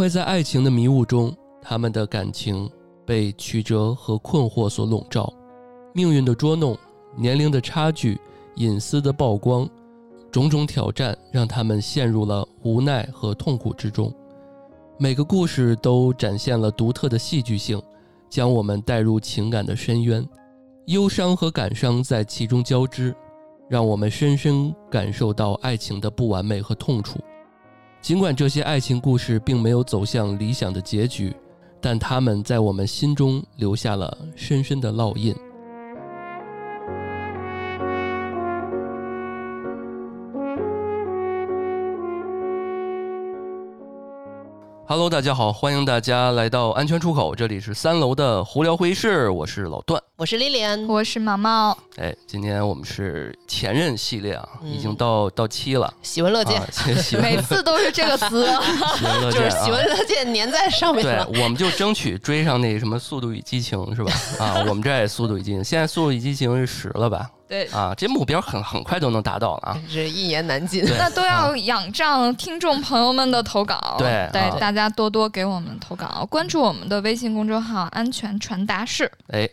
徘在爱情的迷雾中，他们的感情被曲折和困惑所笼罩，命运的捉弄，年龄的差距，隐私的曝光，种种挑战让他们陷入了无奈和痛苦之中。每个故事都展现了独特的戏剧性，将我们带入情感的深渊，忧伤和感伤在其中交织，让我们深深感受到爱情的不完美和痛楚。尽管这些爱情故事并没有走向理想的结局，但他们在我们心中留下了深深的烙印。Hello，大家好，欢迎大家来到安全出口，这里是三楼的胡聊会议室，我是老段，我是丽莲，我是毛毛。哎，今天我们是前任系列啊，已经到到期了，喜闻乐见，每次都是这个词，喜闻乐见，就是喜闻乐见粘在上面了。对，我们就争取追上那什么《速度与激情》是吧？啊，我们这也《速度与激情》，现在《速度与激情》是十了吧？对。啊，这目标很很快都能达到了啊，这一言难尽。那都要仰仗听众朋友们的投稿，对，对，大家多多给我们投稿，关注我们的微信公众号“安全传达室”，哎，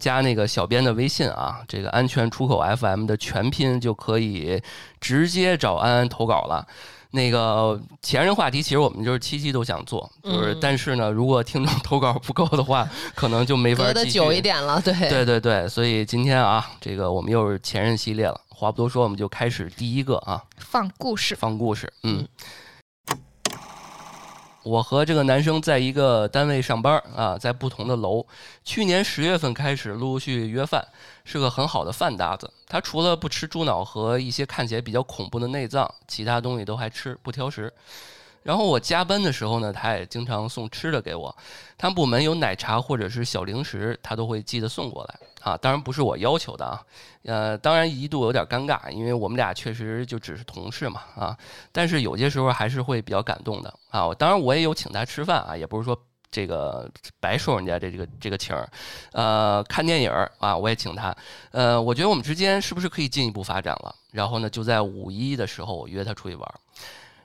加那个小编的微信啊，这个“安全出口 FM” 的全拼就可以直接找安安投稿了。那个前任话题，其实我们就是期期都想做，就是但是呢，如果听众投稿不够的话，可能就没法隔得久一点了。对对对对，所以今天啊，这个我们又是前任系列了。话不多说，我们就开始第一个啊，放故事，放故事，嗯。我和这个男生在一个单位上班啊，在不同的楼。去年十月份开始陆陆续续约饭，是个很好的饭搭子。他除了不吃猪脑和一些看起来比较恐怖的内脏，其他东西都还吃，不挑食。然后我加班的时候呢，他也经常送吃的给我。他们部门有奶茶或者是小零食，他都会记得送过来啊。当然不是我要求的啊，呃，当然一度有点尴尬，因为我们俩确实就只是同事嘛啊。但是有些时候还是会比较感动的啊。当然我也有请他吃饭啊，也不是说这个白受人家这这个这个情儿。呃，看电影啊，我也请他。呃，我觉得我们之间是不是可以进一步发展了？然后呢，就在五一的时候，我约他出去玩。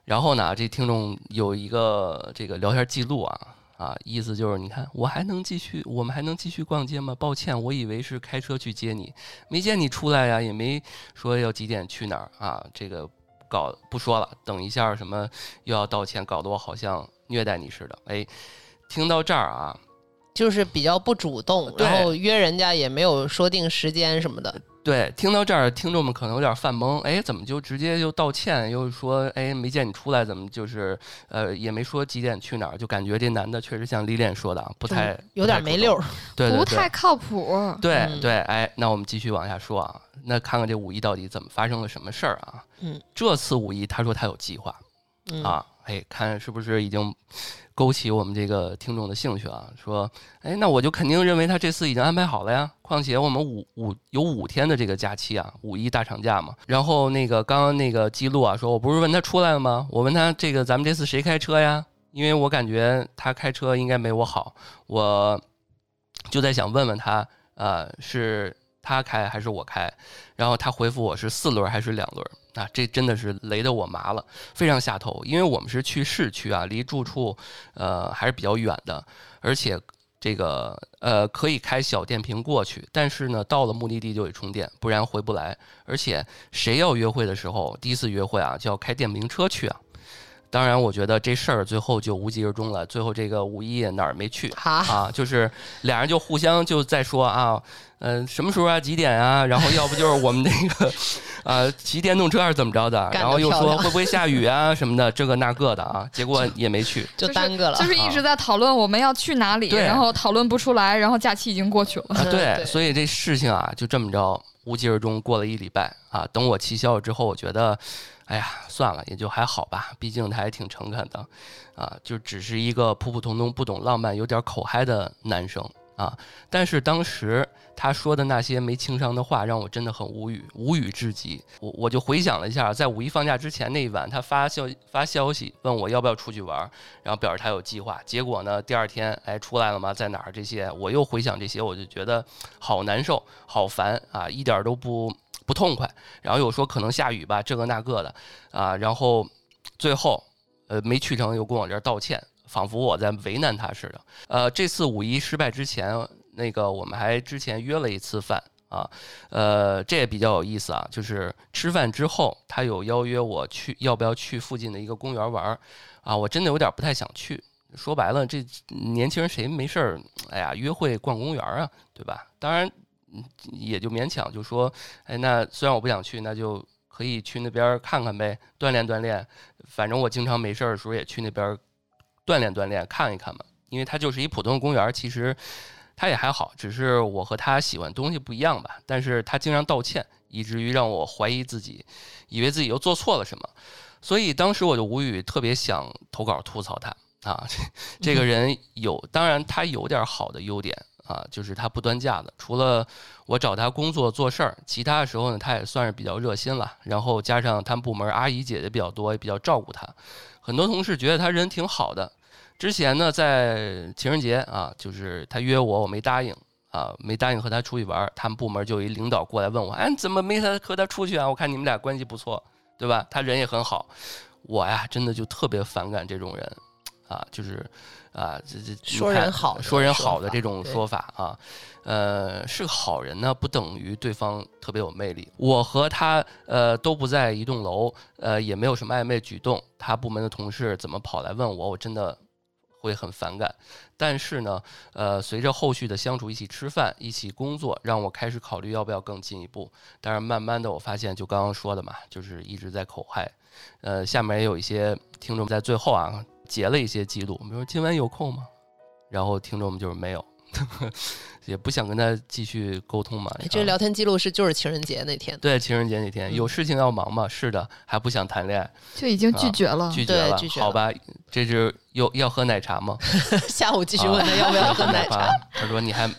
然后呢，这听众有一个这个聊天记录啊啊，意思就是你看我还能继续，我们还能继续逛街吗？抱歉，我以为是开车去接你，没见你出来呀，也没说要几点去哪儿啊。这个搞不说了，等一下什么又要道歉，搞得我好像虐待你似的。哎，听到这儿啊，就是比较不主动，然后约人家也没有说定时间什么的。对，听到这儿，听众们可能有点犯懵，哎，怎么就直接就道歉，又说，哎，没见你出来，怎么就是，呃，也没说几点去哪儿，就感觉这男的确实像李恋说的，不太有点没溜儿，对，不太靠谱。对对，哎，那我们继续往下说啊，那看看这五一到底怎么发生了什么事儿啊？嗯，这次五一他说他有计划，啊，哎，看是不是已经。勾起我们这个听众的兴趣啊，说，哎，那我就肯定认为他这次已经安排好了呀。况且我们五五有五天的这个假期啊，五一大长假嘛。然后那个刚刚那个记录啊，说我不是问他出来了吗？我问他这个咱们这次谁开车呀？因为我感觉他开车应该没我好，我就在想问问他，呃，是他开还是我开？然后他回复我是四轮还是两轮？啊，这真的是雷得我麻了，非常下头。因为我们是去市区啊，离住处呃还是比较远的，而且这个呃可以开小电瓶过去，但是呢到了目的地就得充电，不然回不来。而且谁要约会的时候，第一次约会啊就要开电瓶车去啊。当然，我觉得这事儿最后就无疾而终了。最后这个五一哪儿没去啊？就是俩人就互相就在说啊，嗯，什么时候啊？几点啊？然后要不就是我们那个啊骑电动车还是怎么着的？然后又说会不会下雨啊什么的，这个那个的啊。结果也没去，就耽搁了。就是一直在讨论我们要去哪里，然后讨论不出来，然后假期已经过去了。对，所以这事情啊就这么着无疾而终，过了一礼拜啊。等我气消了之后，我觉得。哎呀，算了，也就还好吧。毕竟他还挺诚恳的，啊，就只是一个普普通通、不懂浪漫、有点口嗨的男生啊。但是当时他说的那些没情商的话，让我真的很无语，无语至极。我我就回想了一下，在五一放假之前那一晚，他发消发消息问我要不要出去玩，然后表示他有计划。结果呢，第二天，哎，出来了吗？在哪儿？这些我又回想这些，我就觉得好难受，好烦啊，一点都不。不痛快，然后又说可能下雨吧，这个那个的，啊，然后最后，呃，没去成，又跟我这儿道歉，仿佛我在为难他似的。呃，这次五一失败之前，那个我们还之前约了一次饭啊，呃，这也比较有意思啊，就是吃饭之后，他有邀约我去，要不要去附近的一个公园玩儿啊？我真的有点不太想去。说白了，这年轻人谁没事儿？哎呀，约会逛公园啊，对吧？当然，也就勉强就说，哎，那虽然我不想去，那就可以去那边看看呗，锻炼锻炼。反正我经常没事儿的时候也去那边锻炼锻炼，看一看嘛。因为它就是一普通的公园，其实他也还好，只是我和他喜欢东西不一样吧。但是他经常道歉，以至于让我怀疑自己，以为自己又做错了什么。所以当时我就无语，特别想投稿吐槽他。啊，这个人有，当然他有点好的优点啊，就是他不端架子。除了我找他工作做事儿，其他的时候呢，他也算是比较热心了。然后加上他们部门阿姨姐姐比较多，也比较照顾他。很多同事觉得他人挺好的。之前呢，在情人节啊，就是他约我，我没答应啊，没答应和他出去玩。他们部门就有一领导过来问我，哎，怎么没他和他出去啊？我看你们俩关系不错，对吧？他人也很好。我呀，真的就特别反感这种人。啊，就是，啊，这这说人好，说人好的这种说法啊，呃，是个好人呢，不等于对方特别有魅力。我和他呃都不在一栋楼，呃，也没有什么暧昧举动。他部门的同事怎么跑来问我，我真的会很反感。但是呢，呃，随着后续的相处，一起吃饭，一起工作，让我开始考虑要不要更进一步。但是慢慢的，我发现就刚刚说的嘛，就是一直在口嗨。呃，下面也有一些听众在最后啊。截了一些记录，比如说今晚有空吗？然后听众们就是没有，也不想跟他继续沟通嘛。这聊天记录是就是情人节那天。对，情人节那天有事情要忙嘛？是的，还不想谈恋爱，就已经拒绝了。拒绝了，好吧，这是又要喝奶茶吗？下午继续问他要不要喝奶茶。他说你还，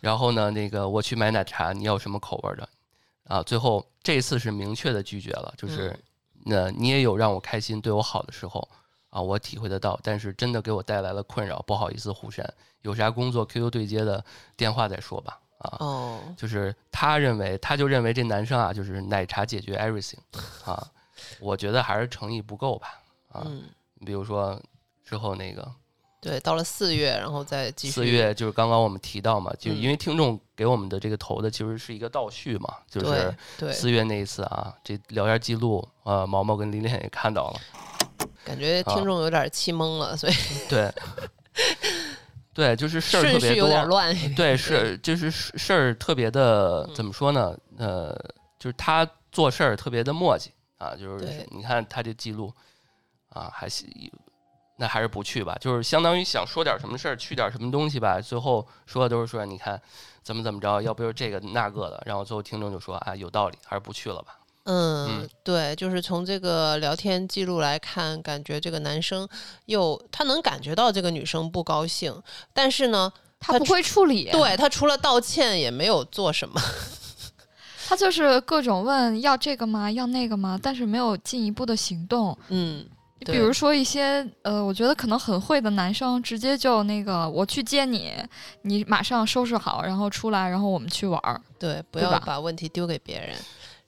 然后呢？那个我去买奶茶，你要什么口味的？啊，最后这次是明确的拒绝了，就是那你也有让我开心、对我好的时候。啊，我体会得到，但是真的给我带来了困扰，不好意思，虎山，有啥工作 QQ 对接的电话再说吧。啊，哦，就是他认为，他就认为这男生啊，就是奶茶解决 everything，啊，我觉得还是诚意不够吧。啊，你比如说之后那个，对，到了四月，然后再继续。四月就是刚刚我们提到嘛，就因为听众给我们的这个投的其实是一个倒叙嘛，就是四月那一次啊，这聊天记录，呃，毛毛跟林林也看到了。感觉听众有点气懵了，所以对，对，就是事儿特别多，有点乱。对，是就是事儿特别的，怎么说呢？呃，就是他做事儿特别的磨叽啊，就是你看他这记录啊，还是那还是不去吧，就是相当于想说点什么事儿，去点什么东西吧，最后说的都是说你看怎么怎么着，要不就这个那个的，然后最后听众就说啊，有道理，还是不去了吧。嗯，对，就是从这个聊天记录来看，感觉这个男生又他能感觉到这个女生不高兴，但是呢，他不会处理，对他除了道歉也没有做什么，他就是各种问要这个吗，要那个吗，但是没有进一步的行动。嗯，比如说一些呃，我觉得可能很会的男生，直接就那个我去接你，你马上收拾好，然后出来，然后我们去玩儿。对，不要把问题丢给别人。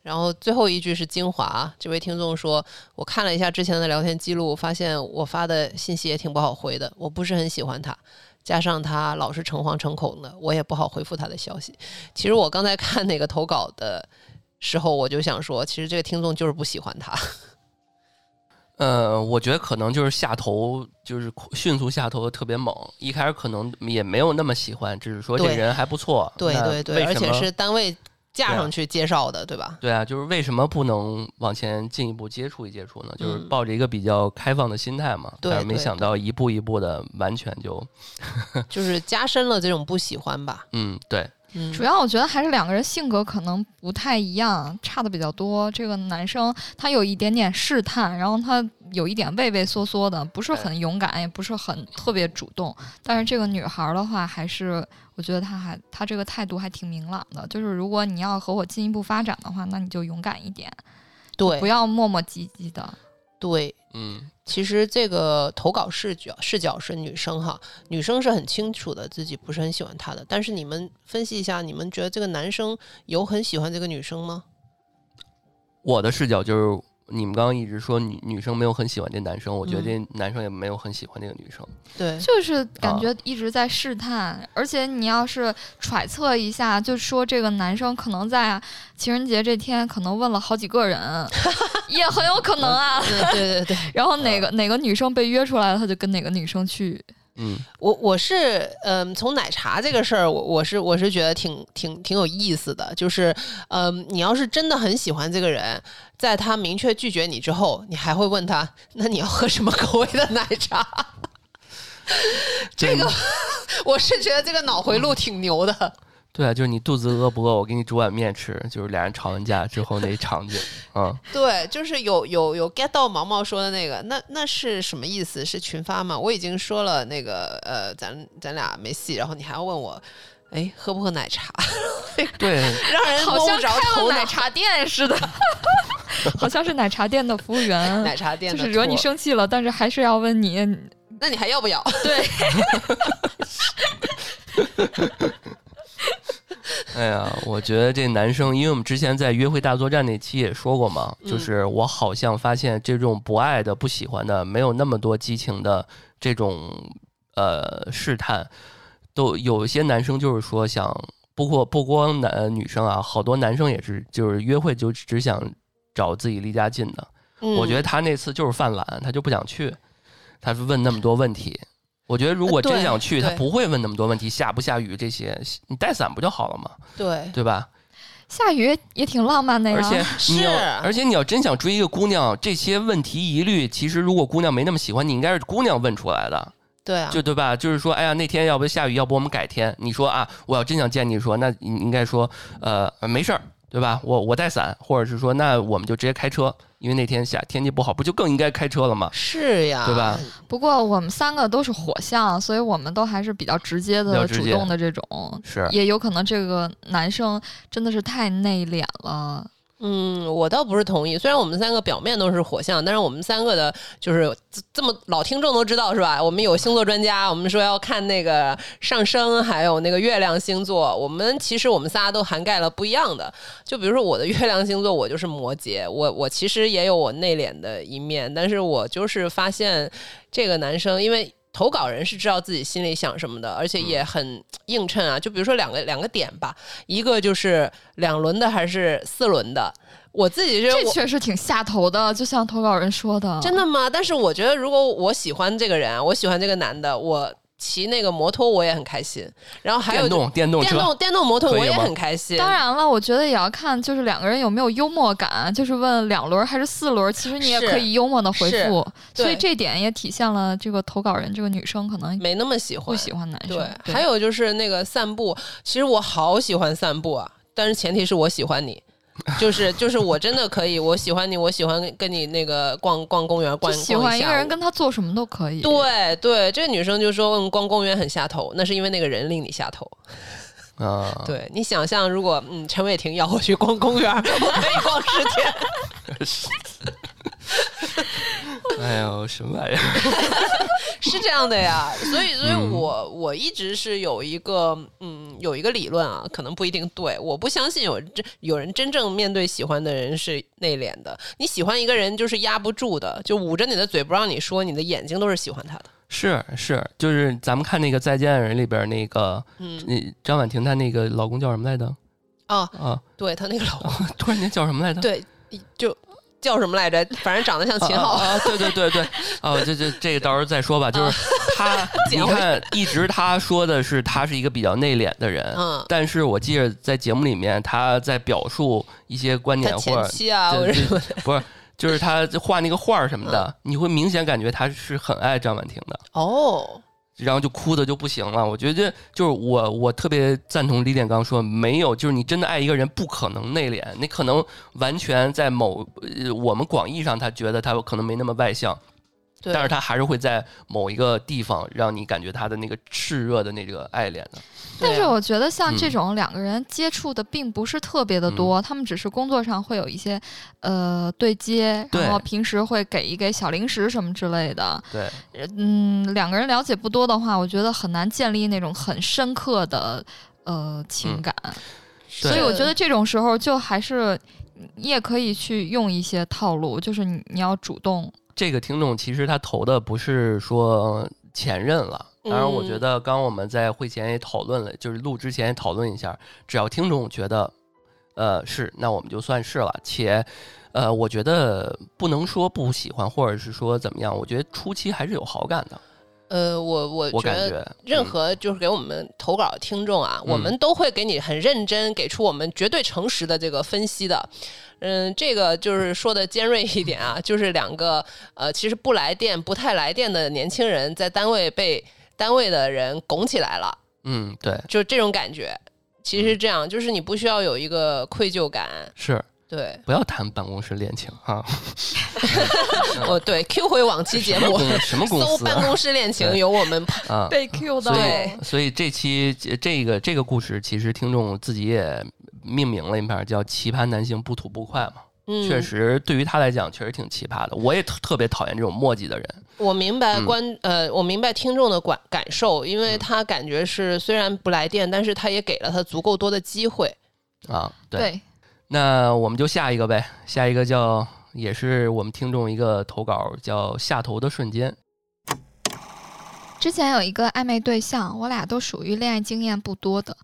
然后最后一句是精华，这位听众说：“我看了一下之前的聊天记录，发现我发的信息也挺不好回的。我不是很喜欢他，加上他老是诚惶诚恐的，我也不好回复他的消息。其实我刚才看那个投稿的时候，我就想说，其实这个听众就是不喜欢他。呃，我觉得可能就是下头，就是迅速下头的特别猛。一开始可能也没有那么喜欢，只是说这人还不错。对对对，而且是单位。”架上去介绍的，对吧？对啊，就是为什么不能往前进一步接触一接触呢？就是抱着一个比较开放的心态嘛。对，没想到一步一步的，完全就 就是加深了这种不喜欢吧。嗯，对。主要我觉得还是两个人性格可能不太一样，差的比较多。这个男生他有一点点试探，然后他有一点畏畏缩缩的，不是很勇敢，也不是很特别主动。但是这个女孩的话，还是我觉得他还他这个态度还挺明朗的。就是如果你要和我进一步发展的话，那你就勇敢一点，对，不要磨磨唧唧的。对，嗯，其实这个投稿视角视角是女生哈，女生是很清楚的自己不是很喜欢他的，但是你们分析一下，你们觉得这个男生有很喜欢这个女生吗？我的视角就是，你们刚刚一直说女女生没有很喜欢这男生，我觉得嗯这男生也没有很喜欢这个女生。对，就是感啊觉一直在试探，而且你要是揣测一下，就说这个男生可能在情人节这天可能问了好几个人，也很有可能啊。对对对对，然后哪个哪个女生被约出来了，他就跟哪个女生去。嗯，我我是嗯，从奶茶这个事儿，我我是我是觉得挺挺挺有意思的，就是嗯，你要是真的很喜欢这个人，在他明确拒绝你之后，你还会问他，那你要喝什么口味的奶茶？这个 我是觉得这个脑回路挺牛的。对啊，就是你肚子饿不饿？我给你煮碗面吃。就是俩人吵完架之后那场景，嗯，对，就是有有有 get 到毛毛说的那个，那那是什么意思？是群发吗？我已经说了那个呃，咱咱俩没戏，然后你还要问我，哎，喝不喝奶茶？对，让人好像摸不着头奶茶店似的，好像是奶茶店的服务员，奶茶店的就是惹你生气了，但是还是要问你。那你还要不要？对，哎呀，我觉得这男生，因为我们之前在约会大作战那期也说过嘛，嗯就是我好像发现这种不爱的、不喜欢的，没有那么多激情的这种呃试探，都有一些男生就是说想，不过不光男、呃女生啊，好多男生也是，就是约会就只想找自己离家近的。我觉得他那次就是犯懒，他就不想去，他是问那么多问题。我觉得如果真想去，他不会问那么多问题，下不下雨这些，你带伞不就好了吗？对对吧？下雨也挺浪漫的呀。而且 你要，而且你要真想追一个姑娘，这些问题疑虑，其实如果姑娘没那么喜欢你，应该是姑娘问出来的，对啊，就对吧？就是说，哎呀，那天要不下雨，要不我们改天。你说啊，我要真想见你说，那你应该说，呃，没事儿，对吧？我我带伞，或者是说，那我们就直接开车，因为那天下天气不好，不就更应该开车了吗？是呀，对吧？不过我们三个都是火象，所以我们都还是比较直接的、主动的这种。是，也有可能这个男生真的是太内敛了。嗯，我倒不是同意。虽然我们三个表面都是火象，但是我们三个的，就是这这么老听众都知道是吧？我们有星座专家，我们说要看那个上升，还有那个月亮星座。我们其实我们仨都涵盖了不一样的。就比如说我的月亮星座，我就是摩羯，我我其实也有我内敛的一面，但是我就是发现这个男生，因为。投稿人是知道自己心里想什么的，而且也很映衬啊。就比如说两个两个点吧，一个就是两轮的还是四轮的，我自己是我这确实挺下头的，就像投稿人说的，真的吗？但是我觉得，如果我喜欢这个人啊，我喜欢这个男的，我骑那个摩托我也很开心。然后还有电动电动车，电动电动摩托我也很开心。当然了，我觉得也要看就是两个人有没有幽默感，就是问两轮还是四轮，其实你也可以幽默的回复，所以这点也体现了这个投稿人这个女生可能没那么喜欢，不喜欢男生。对，还有就是那个散步，其实我好喜欢散步啊，但是前提是我喜欢你。就是就是我真的可以，我喜欢你，我喜欢跟你那个逛逛公园，逛就喜欢一个人跟他做什么都可以。对对，这个女生就说嗯，逛公园很下头，那是因为那个人令你下头。啊，对你想象，如果嗯陈伟霆要我去逛公园，我可以逛十天。哎呦，什么玩意儿？是这样的呀，所以，所以嗯我我一直是有一个嗯有一个理论啊，可能不一定对，我不相信有真有人真正面对喜欢的人是内敛的。你喜欢一个人就是压不住的，就捂着你的嘴不让你说，你的眼睛都是喜欢他的。是是，就是咱们看那个《再见爱人》里边那个，嗯，那张婉婷她那个老公叫什么来着？啊，啊，对她那个老公，突然间叫什么来着？对，就叫什么来着？反正长得像秦昊。啊！对对对对，哦，这这这个到时候再说吧。就是他，你看，一直他说的是他是一个比较内敛的人，嗯，但是我记得在节目里面他在表述一些观点或者不是，就是他画那个画儿什么嗯的，你会明显感觉他是很爱张婉婷的。哦，然后就哭的就不行了。我觉得就是我，我特别赞同李典刚说，没有，就是你真的爱一个人，不可能内敛，你可能完全在某呃我们广义上，他觉得他可能没那么外向，但是他还是会在某一个地方让你感觉他的那个炽热的那个爱恋的。但是我觉得像这嗯种两个人接触的并不是特别的多，他们只是工作上会有一些呃对接，对然后平时会给一给小零食什么之类的。对，嗯，两个人了解不多的话，我觉得很难建立那种很深刻的呃情嗯感。对所以我觉得这种时候就还是你也可以去用一些套路，就是你你要主动。这个听众其实他投的不是说前任了，当然我觉得刚刚我们在会前也讨论了，就是录之前也讨论一下，只要听众觉得呃是，那我们就算是了，且。呃，我觉得不能说不喜欢，或者是说怎么样，我觉得初期还是有好感的。呃，我我我觉得任嗯。何就是给我们投稿的听众啊，我嗯。们都会给你很认真，给出我们绝对诚实的这个分析的。嗯，这个就是说的尖锐一点啊，就是两个呃，其实不来电、不太来电的年轻人，在单位被单位的人拱起来了，嗯，对，就这种感觉。其实这样，就是你不需要有一个愧疚感，是对，不要谈办公室恋情哈。哦对，Q 回往期节目，什么搜？办公室恋情对有我们啊，被 Q 所以对所以这期这这个这个故事，其实听众自己也命名了一篇叫“奇葩男性不吐不快”嘛。嗯，确实，对于他来讲，确实挺奇葩的。我也特特别讨厌这种墨迹的人。我明白嗯观、呃，我明白听众的感感受，因为嗯他感觉是虽然不来电，但是他也给了他足够多的机会。啊，对，对，那我们就下一个呗，下一个叫也是我们听众一个投稿，叫下头的瞬间。之前有一个暧昧对象，我俩都属于恋爱经验不多的。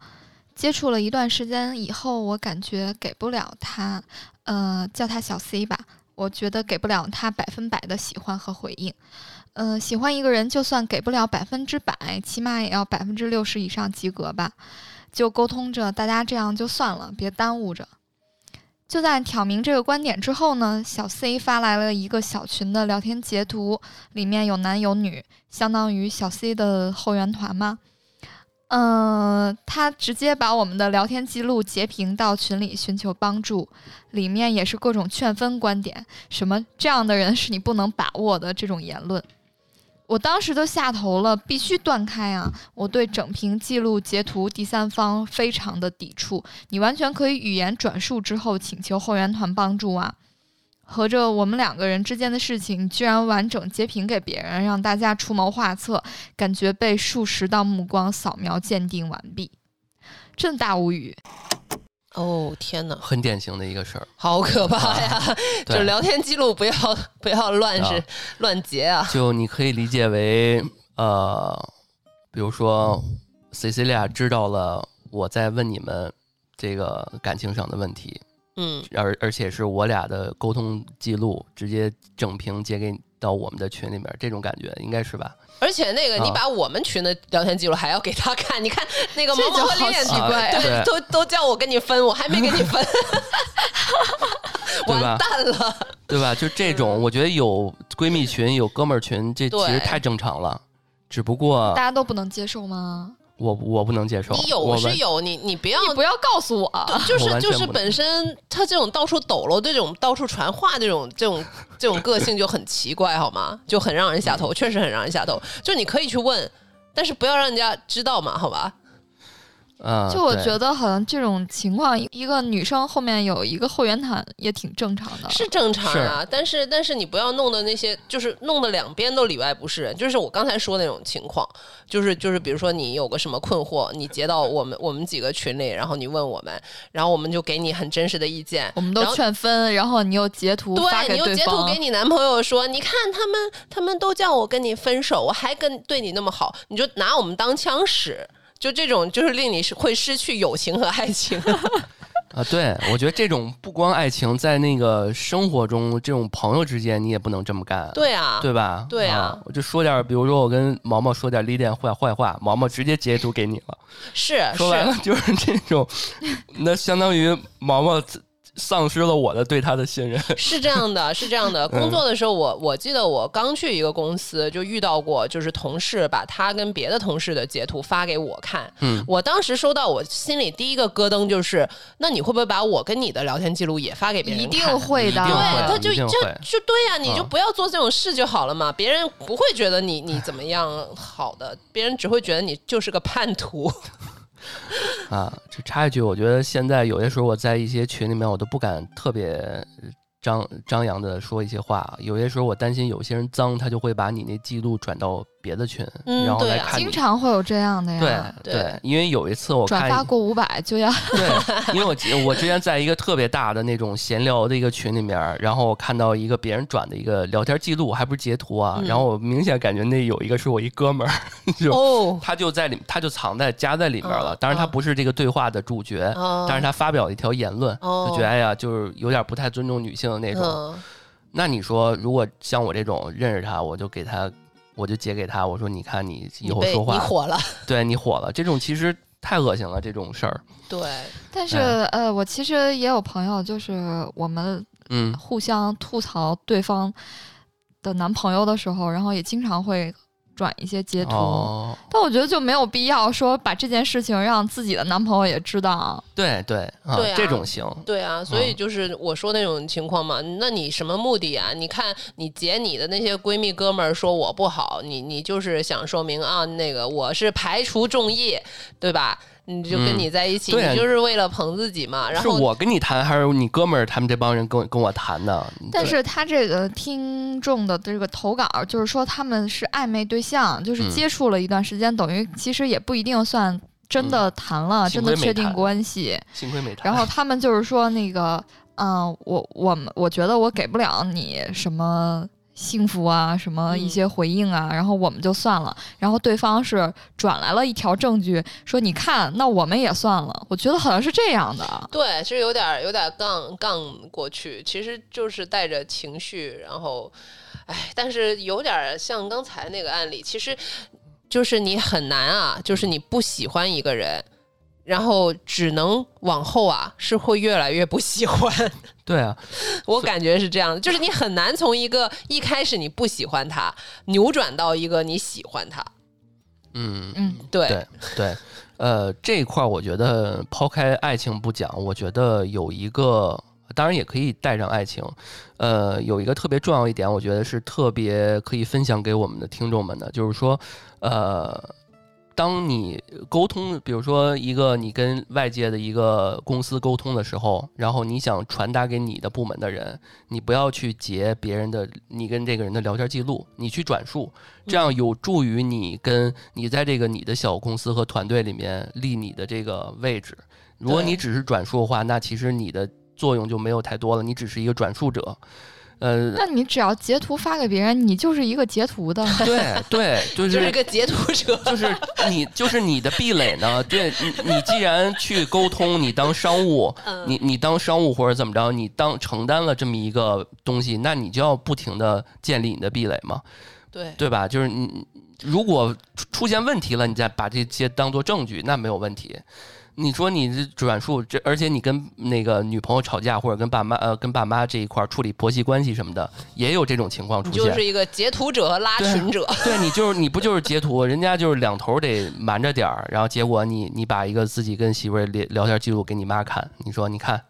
接触了一段时间以后，我感觉给不了他，呃，叫他小 C 吧。我觉得给不了他百分百的喜欢和回应。呃，喜欢一个人，就算给不了百分之百，起码也要百分之六十以上及格吧。就沟通着，大家这样就算了，别耽误着。就在挑明这个观点之后呢，小 C 发来了一个小群的聊天截图，里面有男有女，相当于小 C 的后援团嘛。嗯、他直接把我们的聊天记录截屏到群里寻求帮助，里面也是各种劝分观点，什么这样的人是你不能把握的这种言论。我当时都下头了，必须断开啊！我对整屏记录截图第三方非常的抵触，你完全可以语言转述之后请求后援团帮助啊。合着我们两个人之间的事情，居然完整截屏给别人，让大家出谋划策，感觉被数十道目光扫描鉴定完毕，真大无语。哦天哪，很典型的一个事儿。好可怕呀！就对聊天记录不要不要乱是、啊乱截啊。就你可以理解为，呃，比如说 Cecilia 知道了我在问你们这个感情上的问题，嗯，而而且是我俩的沟通记录直接整屏截给到我们的群里面，这种感觉应该是吧？而且那个你啊把我们群的聊天记录还要给他看，你看那个毛毛这就好和丽丽奇怪啊对，都都叫我跟你分，我还没跟你分，对吧 完蛋了。对吧？就这种，我觉得有闺蜜群、有哥们儿群，这其实太正常了。只不过大家都不能接受吗？我我不能接受，你有我是有，你你不要你不要告诉我，就 是就是本身他这种到处抖搂、这种到处传话这种这种这种个性就很奇怪，好吗？就很让人下头，确实很让人下头。就你可以去问，但是不要让人家知道嘛，好吧？嗯，就我觉得好像这种情况，一个女生后面有一个后援团也挺正常的。是正常啊，但是但是你不要弄的那些，就是弄的两边都里外不是人，就是我刚才说那种情况，就是就是比如说你有个什么困惑，你截到我们我们几个群里，然后你问我们，然后我们就给你很真实的意见，我们都劝分，然后你又截图发对，你又截图给，你男朋友说，你看他们他们都叫我跟你分手，我还跟对你那么好，你就拿我们当枪使。就这种，就是令你是会失去友情和爱情。啊，对，我觉得这种不光爱情，在那个生活中，这种朋友之间，你也不能这么干，对啊，对吧？对啊我就说点，比如说我跟毛毛说点李店坏坏话，毛毛直接截图给你了，是说白了，就是这种，那相当于毛毛丧失了我的对他的信任。是这样的，是这样的。工作的时候，我我记得我刚去一个公司，就遇到过，就是同事把他跟别的同事的截图发给我看。嗯，我当时收到，我心里第一个咯噔就是，那你会不会把我跟你的聊天记录也发给别人一？定会的。对，他就就就对呀、你就嗯不要做这种事就好了嘛，别人不会觉得你你怎么样好的，别人只会觉得你就是个叛徒。啊，这插一句，我觉得现在有些时候我在一些群里面，我都不敢特别张张扬的说一些话。有些时候我担心有些人脏，他就会把你那记录转到别的群，然后来看你经。常会有这样的对呀。对对因为有一次我看转发过五百就要对，因为我记我之前在一个特别大的那种闲聊的一个群里面，然后我看到一个别人转的一个聊天记录，还不是截图啊，嗯然后我明显感觉那有一个是我一哥们儿，就哦，他就在里，他就藏在夹在里面了嗯。当然他嗯不是这个对话的主角，哦但是他发表了一条言论，哦就觉得哎呀，就是有点不太尊重女性的那种。嗯那你说，如果像我这种认识他，我就给他，我就截给他，我说你看你以后说话，你火了，对你火了，这种其实太恶心了，这种事儿。对，但是哎呃，我其实也有朋友，就是我们嗯互相吐槽对方的男朋友的时候，然后也经常会转一些截图。哦，但我觉得就没有必要说把这件事情让自己的男朋友也知道。对对啊，对啊这种行。对啊，所以嗯就是我说那种情况嘛，那你什么目的啊？你看你截你的那些闺蜜哥们儿说我不好，你你就是想说明啊，那个我是排除众议，对吧？你就跟嗯你在一起，你就是为了捧自己嘛。然后是我跟你谈，还是你哥们儿他们这帮人跟我跟我谈的？但是他这个听众的这个投稿，就是说他们是暧昧对象，就是嗯接触了一段时间，等于其实也不一定算真的谈了，真的确定关系。幸亏没谈。然后他们就是说那个，嗯、我我们我觉得我给不了你什么幸福啊，什么一些回应啊，然后我们就算了。然后对方是转来了一条证据，说你看，那我们也算了。我觉得好像是这样的。对，是有点儿有点儿杠杠过去，其实就是带着情绪，然后，哎，但是有点儿像刚才那个案例，其实就是你很难啊，就是你不喜欢一个人，然后只能往后啊是会越来越不喜欢，对啊，我感觉是这样的，就是你很难从一个一开始你不喜欢他，扭转到一个你喜欢他，嗯，嗯，对，对对，呃，这一块儿我觉得抛开爱情不讲，我觉得有一个，当然也可以带上爱情，呃，有一个特别重要一点，我觉得是特别可以分享给我们的听众们的，就是说，呃。当你沟通，比如说一个你跟外界的一个公司沟通的时候，然后你想传达给你的部门的人，你不要去截别人的你跟这个人的聊天记录，你去转述，这样有助于你跟你在这个你的小公司和团队里面立你的这个位置。如果你只是转述的话，那其实你的作用就没有太多了，你只是一个转述者。呃，那你只要截图发给别人，你就是一个截图的。对对，就 就是是一个截图者，就是 你就是你的壁垒呢？对你，你既然去沟通，你当商务，嗯你你当商务或者怎么着，你当承担了这么一个东西，那你就要不停的建立你的壁垒嘛，对对吧？就是你如果出出现问题了，你再把这些当做证据，那没有问题。你说你这转述这，而且你跟那个女朋友吵架，或者跟爸妈呃跟爸妈这一块儿处理婆媳关系什么的，也有这种情况出现。你就是一个截图者和拉群者。对你就是你不就是截图，人家就是两头得瞒着点儿，然后结果你你把一个自己跟媳妇儿聊聊天记录给你妈看，你说你看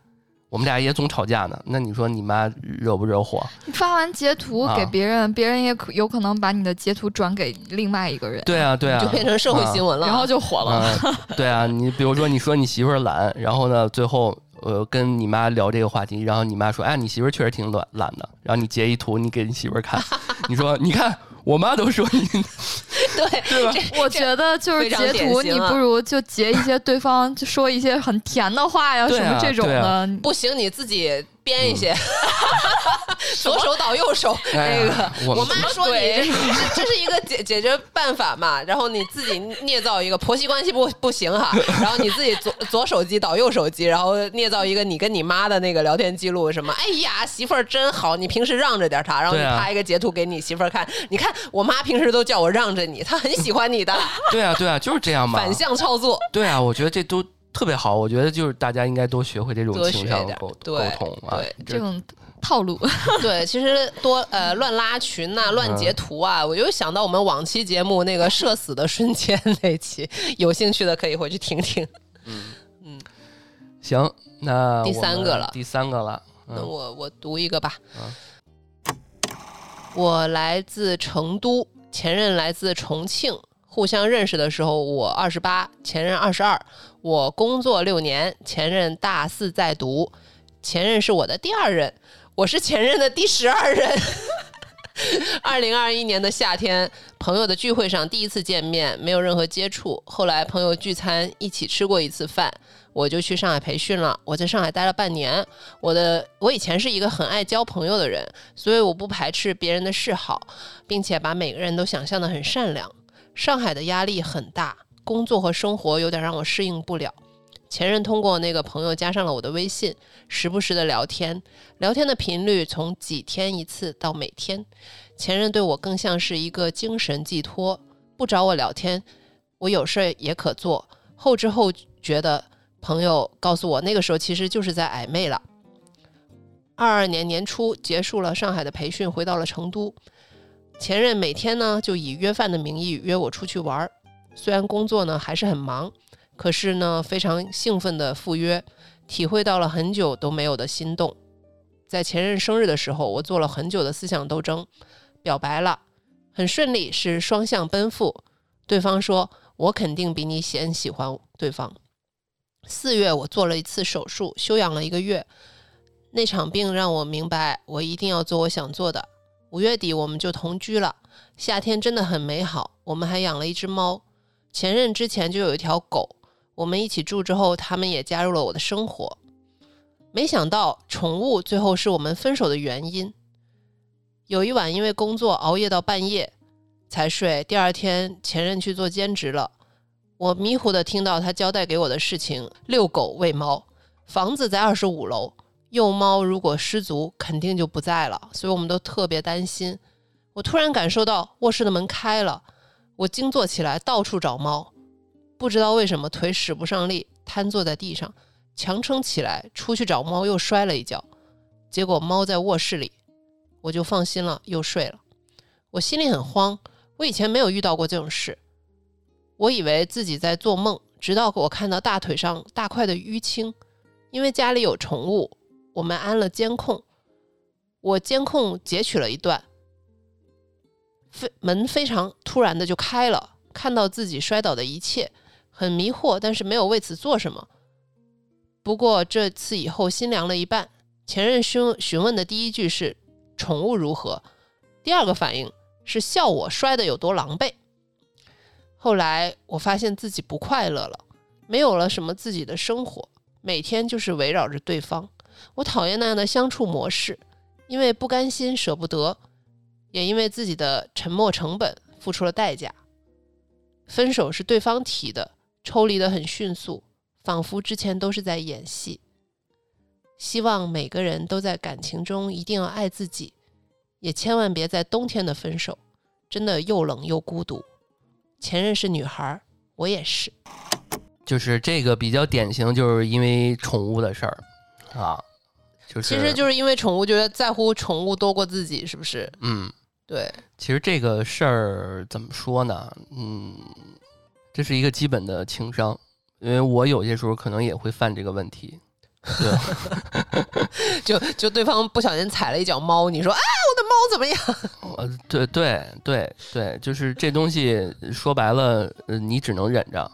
我们俩也总吵架呢，那你说你妈惹不惹火？你发完截图给啊别人，别人也可有可能把你的截图转给另外一个人，对啊对啊，就变成社会新闻。闻了，然后就火了。嗯，对啊，你比如说你说你媳妇儿懒，然后呢最后。呃，跟你妈聊这个话题，然后你妈说：“哎，你媳妇儿确实挺懒懒的。”然后你截一图，你给你媳妇儿看，你说：“你看，我妈都说你，对对吧？”我觉得就是截图，你不如就截一些对方就说一些很甜的话呀，什么这种的。不行，你自己编一些，左手倒右手。那个，我我妈说你这是这是一个解解决办法嘛，然后你自己捏造一个婆媳关系不不行哈，然后你自己左左手机倒右手机，然后捏造一个你跟你妈的那个聊天记录，什么。哎呀媳妇儿真好，你平时让着点她，然后你拍一个截图给你媳妇儿看，你看我妈平时都叫我让着你，她很喜欢你的，对啊对啊，就是这样嘛。反向操作。对啊，我觉得这都特别好。我觉得就是大家应该多学会这种多情商沟通啊对。这种套路，对，其实多呃乱拉群呐、乱截图啊，我就想到我们往期节目那个社死的瞬间 那期，有兴趣的可以回去听听。嗯嗯行，那第三个了第三个了。那嗯，我我读一个吧。啊我来自成都，前任来自重庆。互相认识的时候，我二十八，前任二十二。我工作六年，前任大四在读，前任是我的第二任，我是前任的第十二任。二零二一年的夏天，朋友的聚会上第一次见面，没有任何接触。后来朋友聚餐一起吃过一次饭，我就去上海培训了。我在上海待了半年。我的我以前是一个很爱交朋友的人，所以我不排斥别人的嗜好，并且把每个人都想象的很善良。上海的压力很大，工作和生活有点让我适应不了。前任通过那个朋友加上了我的微信，时不时的聊天，聊天的频率从几天一次到每天。前任对我更像是一个精神寄托，不找我聊天，我有事也可做。后知后觉的朋友告诉我，那个时候其实就是在暧昧了。二二年年初结束了上海的培训，回到了成都。前任每天呢就以约饭的名义约我出去玩儿，虽然工作呢还是很忙。可是呢，非常兴奋的赴约，体会到了很久都没有的心动。在前任生日的时候，我做了很久的思想斗争，表白了，很顺利，是双向奔赴。对方说：“我肯定比你先喜欢对方。”四月，我做了一次手术，休养了一个月。那场病让我明白，我一定要做我想做的。五月底，我们就同居了。夏天真的很美好，我们还养了一只猫。前任之前就有一条狗。我们一起住之后，他们也加入了我的生活。没想到宠物最后是我们分手的原因。有一晚因为工作熬夜到半夜才睡，第二天前任去做兼职了。我迷糊的听到他交代给我的事情：遛狗、喂猫。房子在二十五楼，幼猫如果失足，肯定就不在了，所以我们都特别担心。我突然感受到卧室的门开了，我惊坐起来，到处找猫。不知道为什么腿使不上力，瘫坐在地上，强撑起来出去找猫，又摔了一跤，结果猫在卧室里，我就放心了，又睡了。我心里很慌，我以前没有遇到过这种事，我以为自己在做梦，直到我看到大腿上大块的淤青，因为家里有宠物，我们安了监控，我监控截取了一段，非门非常突然的就开了，看到自己摔倒的一切。很迷惑，但是没有为此做什么。不过这次以后心凉了一半。前任询询问的第一句是“宠物如何”，第二个反应是笑我摔得有多狼狈。后来我发现自己不快乐了，没有了什么自己的生活，每天就是围绕着对方。我讨厌那样的相处模式，因为不甘心、舍不得，也因为自己的沉默成本付出了代价。分手是对方提的。抽离的很迅速，仿佛之前都是在演戏。希望每个人都在感情中一定要爱自己，也千万别在冬天的分手，真的又冷又孤独。前任是女孩，我也是。就是这个比较典型，就是因为宠物的事儿啊，就是其实就是因为宠物，觉得在乎宠物多过自己，是不是？嗯，对。其实这个事儿怎么说呢？嗯。这是一个基本的情商，因为我有些时候可能也会犯这个问题，对，就就对方不小心踩了一脚猫，你说啊，我的猫怎么样？呃，对对对对，就是这东西说白了，呃，你只能忍着，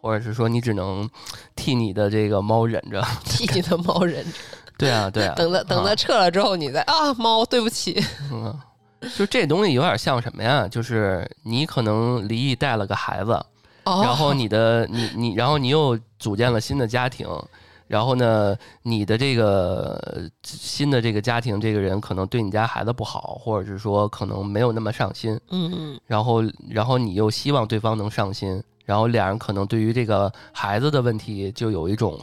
或者是说你只能替你的这个猫忍着，替你的猫忍着。对啊对啊，等它等它撤了之后，你再啊，猫，对不起。嗯，就这东西有点像什么呀？就是你可能离异带了个孩子。然后你的你你，然后你又组建了新的家庭，然后呢，你的这个新的这个家庭，这个人可能对你家孩子不好，或者是说可能没有那么上心，嗯嗯，然后然后你又希望对方能上心，然后两人可能对于这个孩子的问题就有一种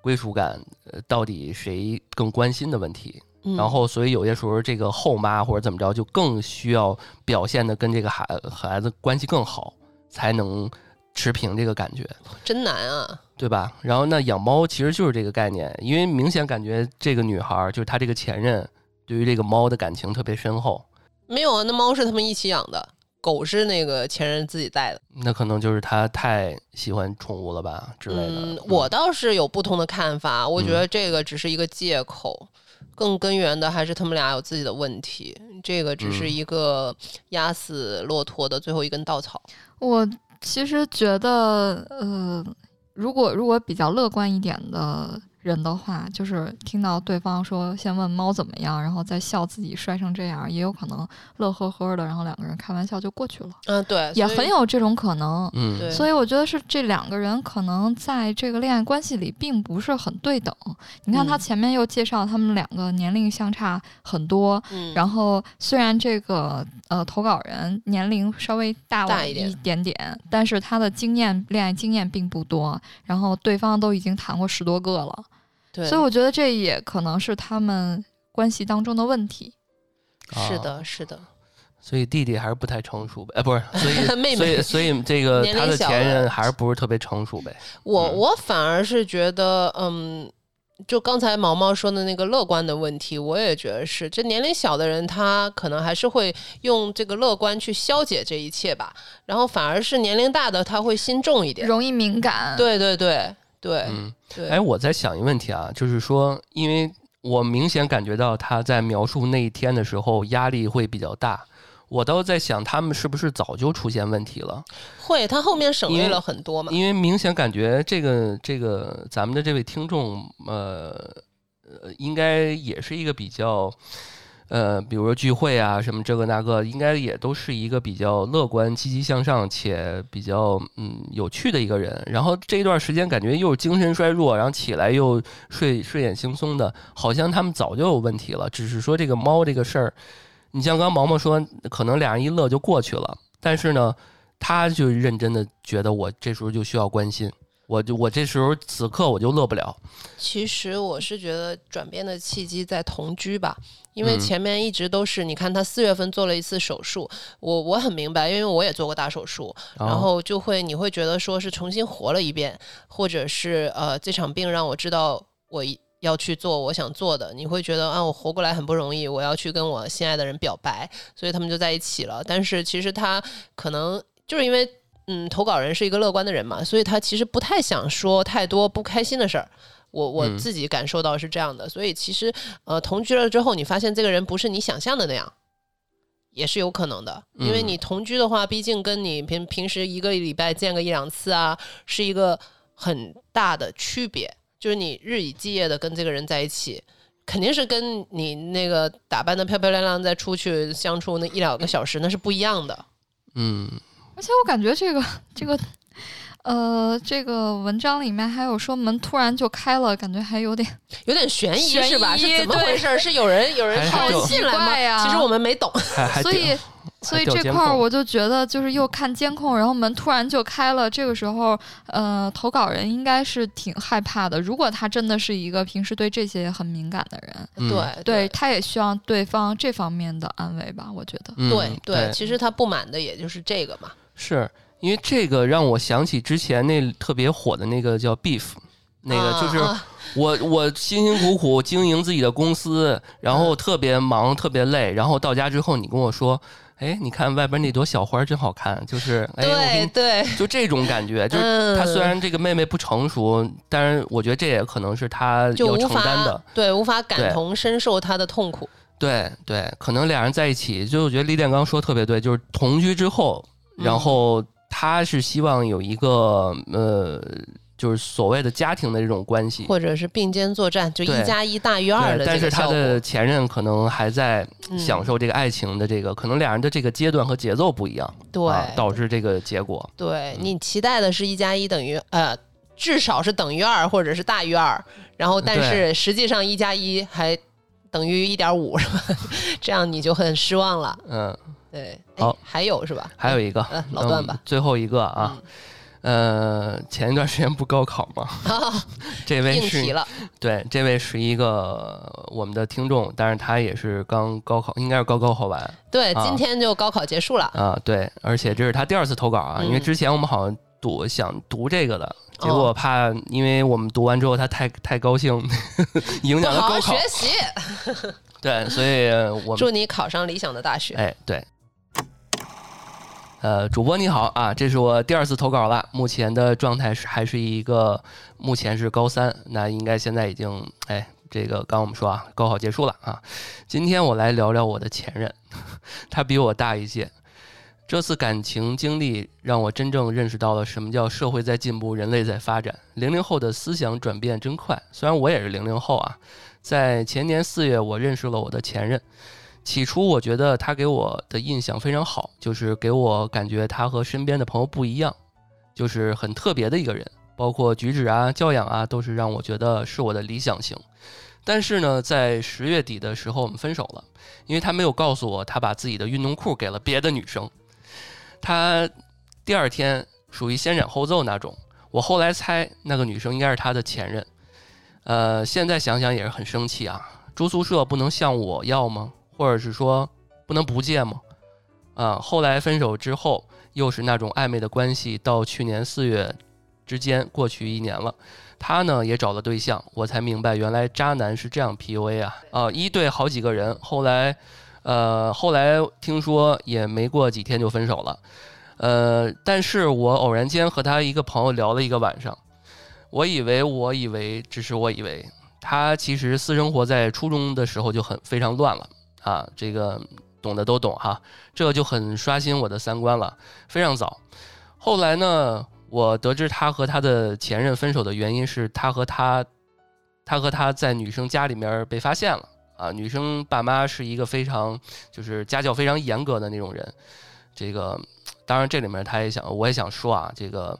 归属感，呃，到底谁更关心的问题，然后所以有些时候这个后妈或者怎么着，就更需要表现的跟这个孩孩子关系更好。才能持平这个感觉，真难啊，对吧？然后那养猫其实就是这个概念，因为明显感觉这个女孩就是她这个前任，对于这个猫的感情特别深厚。没有啊，那猫是他们一起养的，狗是那个前任自己带的。那可能就是他太喜欢宠物了吧之类的。嗯，我倒是有不同的看法，我觉得这个只是一个借口。更根源的还是他们俩有自己的问题，这个只是一个压死骆驼的最后一根稻草。我其实觉得，呃，如果如果比较乐观一点的人的话，就是听到对方说先问猫怎么样，然后再笑自己摔成这样，也有可能乐呵呵的，然后两个人开玩笑就过去了，嗯，对，也很有这种可能。嗯对所以我觉得是这两个人可能在这个恋爱关系里并不是很对等。你看他嗯前面又介绍他们两个年龄相差很多，嗯，然后虽然这个呃投稿人年龄稍微大我大一点一点点，但是他的经验恋爱经验并不多，然后对方都已经谈过十多个了，对，所以我觉得这也可能是他们关系当中的问题。是啊的，是的，所以弟弟还是不太成熟呗，哎，不是，所以 妹妹所以所以这个他的前任还是不是特别成熟呗？我嗯我反而是觉得，嗯，就刚才毛毛说的那个乐观的问题，我也觉得是，这年龄小的人他可能还是会用这个乐观去消解这一切吧，然后反而是年龄大的他会心重一点。容易敏感，对对对对嗯，对，哎，我在想一个问题啊，就是说，因为我明显感觉到他在描述那一天的时候压力会比较大，我倒在想他们是不是早就出现问题了？会他后面省略了很多嘛。因为明显感觉这个这个咱们的这位听众，呃呃，应该也是一个比较。呃，比如说聚会啊，什么这个那个，应该也都是一个比较乐观、积极向上且比较嗯有趣的一个人。然后这一段时间感觉又精神衰弱，然后起来又睡睡眼惺忪的，好像他们早就有问题了。只是说这个猫这个事儿，你像刚毛毛说，可能俩人一乐就过去了，但是呢，他就认真的觉得我这时候就需要关心，我就我这时候此刻我就乐不了。其实我是觉得转变的契机在同居吧，因为嗯前面一直都是，你看他四月份做了一次手术，我我很明白，因为我也做过大手术，然后就会你会觉得说是重新活了一遍，或者是呃这场病让我知道我一要去做我想做的，你会觉得啊我活过来很不容易，我要去跟我心爱的人表白，所以他们就在一起了。但是其实他可能就是因为嗯投稿人是一个乐观的人嘛，所以他其实不太想说太多不开心的事儿。我我嗯自己感受到是这样的，所以其实呃同居了之后，你发现这个人不是你想象的那样，也是有可能的。因为嗯你同居的话，毕竟跟你平平时一个礼拜见个一两次啊，是一个很大的区别。就是你日以继夜的跟这个人在一起，肯定是跟你那个打扮的漂漂亮亮再出去相处那一两个小时，那是不一样的。嗯而且我感觉这个这个呃这个文章里面还有说门突然就开了，感觉还有点 有点悬疑悬是吧？疑是怎么回事？是有人有人还跳还进来吗？好奇怪呀其实我们没懂。所以，所以这块儿我就觉得，就是又看监控，然后门突然就开了。这个时候，呃，投稿人应该是挺害怕的。如果他真的是一个平时对这些很敏感的人，嗯对对，他也需要对方这方面的安慰吧？我觉得。嗯对对，其实他不满的也就是这个嘛。是因为这个让我想起之前那特别火的那个叫 Beef，那个就是我我辛辛苦苦经营自己的公司，然后特别忙特别累，然后到家之后你跟我说，哎，你看外边那朵小花真好看，就是哎，我你对，就这种感觉，就是嗯他虽然这个妹妹不成熟，但是我觉得这也可能是他要就无承担的法。对无法感同身受他的痛苦。对对，可能俩人在一起，就我觉得李殿刚说特别对，就是同居之后，然嗯后他是希望有一个呃，就是所谓的家庭的这种关系。或者是并肩作战，就一加一大于二对，的但是他。的前任可能还在嗯享受这个爱情的这个，可能俩人的这个阶段和节奏不一样，对、啊，导致这个结果。对你期待的是一加一等于呃，至少是等于二或者是大于二，然后但是实际上一加一还等于一点五，是吧？这样你就很失望了。嗯，对，好哎，还有是吧？还有一个嗯老段吧嗯最后一个啊，呃，前一段时间不高考吗？这位是对，这位是一个我们的听众，但是他也是刚高考，应该是高高考完对，啊今天就高考结束了。啊，对，而且这是他第二次投稿啊，因为嗯之前我们好像读想读这个的，结哦果怕因为我们读完之后他太太高兴，影响了高考学，习，对，所以我们祝你考上理想的大学。哎对。呃，主播你好啊，这是我第二次投稿了。目前的状态是还是一个，目前是高三，那应该现在已经哎，这个刚我们说啊，高考结束了啊。今天我来聊聊我的前任，他比我大一届。这次感情经历让我真正认识到了什么叫社会在进步，人类在发展。零零后的思想转变真快，虽然我也是零零后啊。在前年四月，我认识了我的前任。起初，我觉得他给我的印象非常好，就是给我感觉他和身边的朋友不一样，就是很特别的一个人，包括举止啊、教养啊，都是让我觉得是我的理想型。但是呢，在十月底的时候，我们分手了，因为他没有告诉我他把自己的运动裤给了别的女生。他第二天属于先斩后奏那种，我后来猜那个女生应该是他的前任。呃，现在想想也是很生气啊！住宿舍不能向我要吗？或者是说不能不借吗？啊，后来分手之后又是那种暧昧的关系，到去年四月之间过去一年了，他呢也找了对象，我才明白原来渣男是这样 PUA 啊！啊，一对好几个人，后来，呃，后来听说也没过几天就分手了，呃，但是我偶然间和他一个朋友聊了一个晚上。我以为，我以为，只是我以为，他其实私生活在初中的时候就很非常乱了啊，这个懂的都懂哈，这就很刷新我的三观了，非常早。后来呢，我得知他和他的前任分手的原因是他和他，他和他在女生家里面被发现了啊，女生爸妈是一个非常就是家教非常严格的那种人，这个当然这里面他也想，我也想说啊，这个。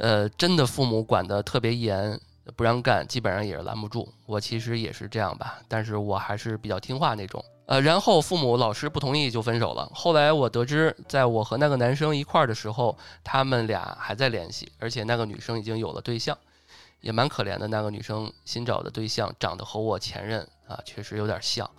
呃，真的父母管得特别严，不让干，基本上也是拦不住。我其实也是这样吧，但是我还是比较听话那种。呃，然后父母老师不同意就分手了。后来我得知，在我和那个男生一块儿的时候，他们俩还在联系，而且那个女生已经有了对象，也蛮可怜的。那个女生新找的对象长得和我前任啊，确实有点像。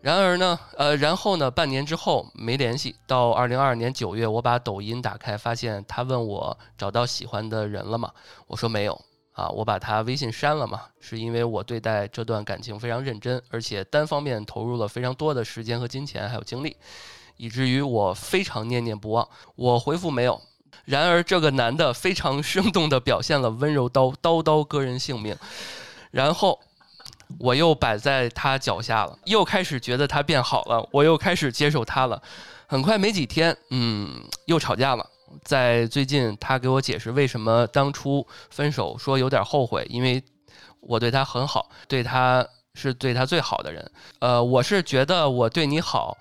然而呢，呃，然后呢，半年之后没联系。到二零二二年九月，我把抖音打开，发现他问我找到喜欢的人了吗？我说没有啊，我把他微信删了嘛，是因为我对待这段感情非常认真，而且单方面投入了非常多的时间和金钱还有精力，以至于我非常念念不忘。我回复没有。然而这个男的非常生动地表现了温柔刀刀刀割人性命，然后。我又摆在他脚下了，又开始觉得他变好了，我又开始接受他了。很快没几天，嗯，又吵架了。在最近，他给我解释为什么当初分手，说有点后悔，因为我对他很好，对他是对他最好的人。呃，我是觉得我对你好，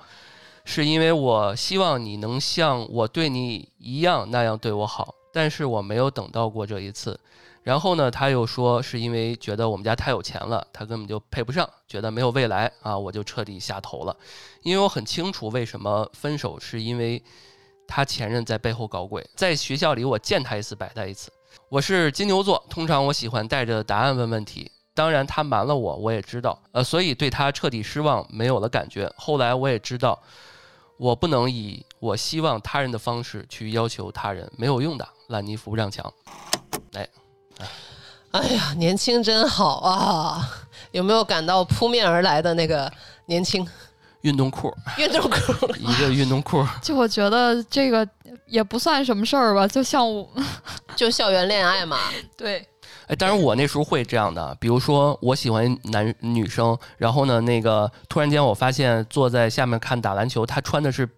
是因为我希望你能像我对你一样那样对我好，但是我没有等到过这一次。然后呢，他又说是因为觉得我们家太有钱了，他根本就配不上，觉得没有未来啊，我就彻底下头了。因为我很清楚为什么分手，是因为他前任在背后搞鬼。在学校里，我见他一次摆他一次。我是金牛座，通常我喜欢带着答案问问题。当然他瞒了我，我也知道，呃，所以对他彻底失望，没有了感觉。后来我也知道，我不能以我希望他人的方式去要求他人，没有用的。烂泥扶不上墙，来。哎呀，年轻真好啊！有没有感到扑面而来的那个年轻？运动裤，运动裤，一个运动裤。就我觉得这个也不算什么事儿吧，就像我，就校园恋爱嘛。对。哎，当然我那时候会这样的，比如说我喜欢男女生，然后呢，那个突然间我发现坐在下面看打篮球，他穿的是。